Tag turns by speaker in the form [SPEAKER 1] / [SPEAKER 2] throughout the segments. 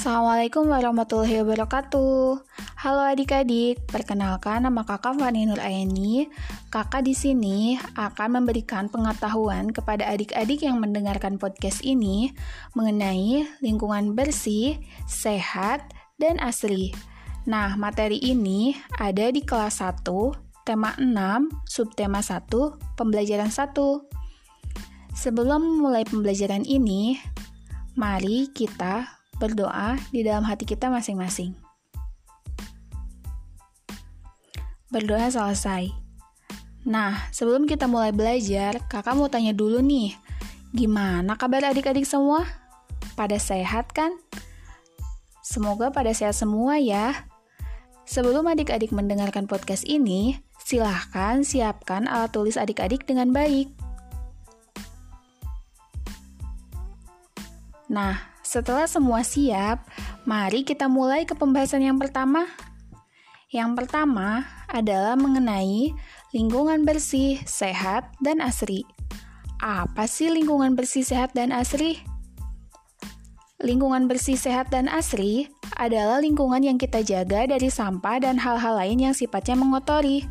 [SPEAKER 1] Assalamualaikum warahmatullahi wabarakatuh. Halo adik-adik, perkenalkan nama Kakak Fani Nur Aini. Kakak di sini akan memberikan pengetahuan kepada adik-adik yang mendengarkan podcast ini mengenai lingkungan bersih, sehat, dan asri. Nah, materi ini ada di kelas 1, tema 6, subtema 1, pembelajaran 1. Sebelum mulai pembelajaran ini, mari kita berdoa di dalam hati kita masing-masing. Berdoa selesai. Nah, sebelum kita mulai belajar, kakak mau tanya dulu nih, gimana kabar adik-adik semua? Pada sehat kan? Semoga pada sehat semua ya. Sebelum adik-adik mendengarkan podcast ini, silahkan siapkan alat tulis adik-adik dengan baik. Nah, setelah semua siap, mari kita mulai ke pembahasan yang pertama. Yang pertama adalah mengenai lingkungan bersih, sehat, dan asri. Apa sih lingkungan bersih, sehat, dan asri? Lingkungan bersih, sehat, dan asri adalah lingkungan yang kita jaga dari sampah dan hal-hal lain yang sifatnya mengotori.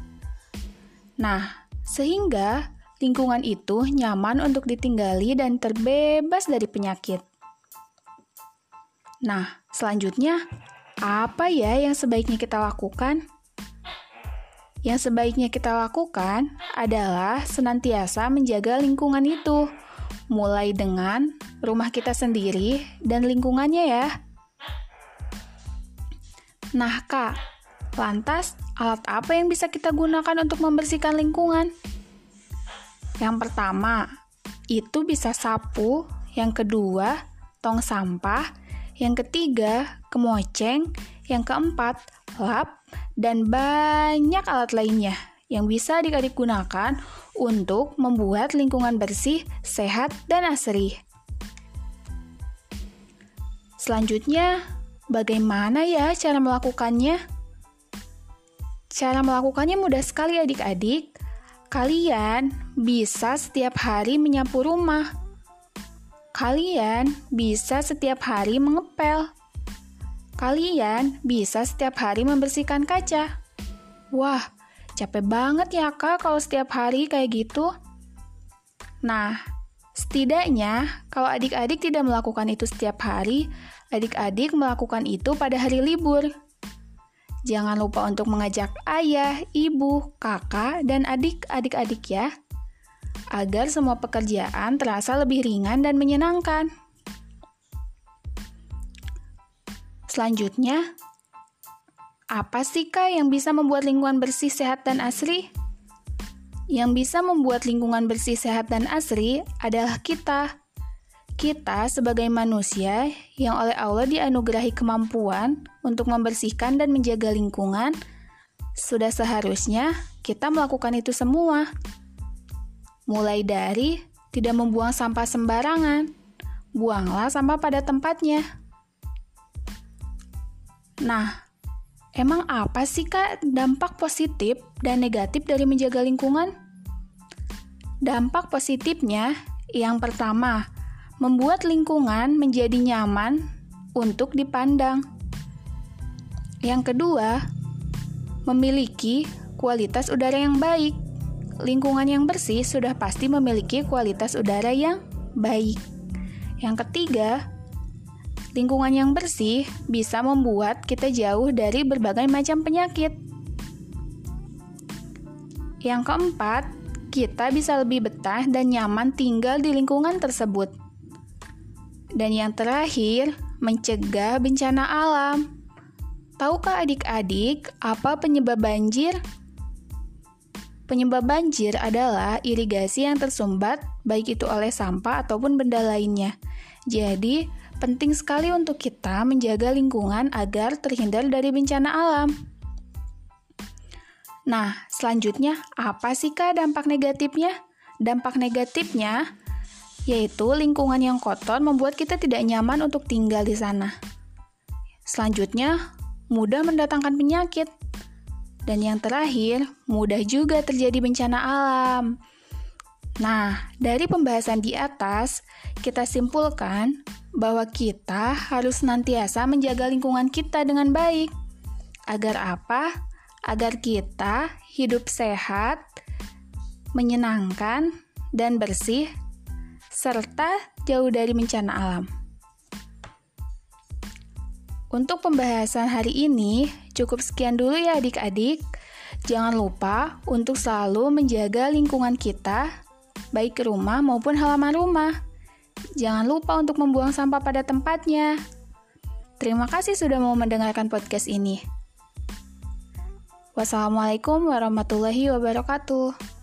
[SPEAKER 1] Nah, sehingga lingkungan itu nyaman untuk ditinggali dan terbebas dari penyakit. Nah, selanjutnya, apa ya yang sebaiknya kita lakukan? Yang sebaiknya kita lakukan adalah senantiasa menjaga lingkungan itu, mulai dengan rumah kita sendiri dan lingkungannya ya. Nah, Kak, lantas alat apa yang bisa kita gunakan untuk membersihkan lingkungan? Yang pertama, itu bisa sapu, yang kedua, tong sampah, yang ketiga, kemoceng, yang keempat, lap, dan banyak alat lainnya yang bisa adik-adik gunakan untuk membuat lingkungan bersih, sehat, dan asri. Selanjutnya, bagaimana ya cara melakukannya? Cara melakukannya mudah sekali adik-adik. Kalian bisa setiap hari menyapu rumah Kalian bisa setiap hari mengepel. Kalian bisa setiap hari membersihkan kaca. Wah, capek banget ya kak kalau setiap hari kayak gitu. Nah, setidaknya kalau adik-adik tidak melakukan itu setiap hari, adik-adik melakukan itu pada hari libur. Jangan lupa untuk mengajak ayah, ibu, kakak, dan adik-adik-adik ya agar semua pekerjaan terasa lebih ringan dan menyenangkan. Selanjutnya, apa sih Kak yang bisa membuat lingkungan bersih, sehat, dan asri? Yang bisa membuat lingkungan bersih, sehat, dan asri adalah kita. Kita sebagai manusia yang oleh Allah dianugerahi kemampuan untuk membersihkan dan menjaga lingkungan, sudah seharusnya kita melakukan itu semua. Mulai dari tidak membuang sampah sembarangan, buanglah sampah pada tempatnya. Nah, emang apa sih Kak dampak positif dan negatif dari menjaga lingkungan? Dampak positifnya yang pertama, membuat lingkungan menjadi nyaman untuk dipandang. Yang kedua, memiliki kualitas udara yang baik lingkungan yang bersih sudah pasti memiliki kualitas udara yang baik. Yang ketiga, lingkungan yang bersih bisa membuat kita jauh dari berbagai macam penyakit. Yang keempat, kita bisa lebih betah dan nyaman tinggal di lingkungan tersebut. Dan yang terakhir, mencegah bencana alam. Tahukah adik-adik apa penyebab banjir? Penyebab banjir adalah irigasi yang tersumbat, baik itu oleh sampah ataupun benda lainnya. Jadi, penting sekali untuk kita menjaga lingkungan agar terhindar dari bencana alam. Nah, selanjutnya, apa sih Kak dampak negatifnya? Dampak negatifnya yaitu lingkungan yang kotor membuat kita tidak nyaman untuk tinggal di sana. Selanjutnya, mudah mendatangkan penyakit. Dan yang terakhir, mudah juga terjadi bencana alam. Nah, dari pembahasan di atas, kita simpulkan bahwa kita harus nantiasa menjaga lingkungan kita dengan baik. Agar apa? Agar kita hidup sehat, menyenangkan, dan bersih, serta jauh dari bencana alam. Untuk pembahasan hari ini, cukup sekian dulu ya adik-adik. Jangan lupa untuk selalu menjaga lingkungan kita baik rumah maupun halaman rumah. Jangan lupa untuk membuang sampah pada tempatnya. Terima kasih sudah mau mendengarkan podcast ini. Wassalamualaikum warahmatullahi wabarakatuh.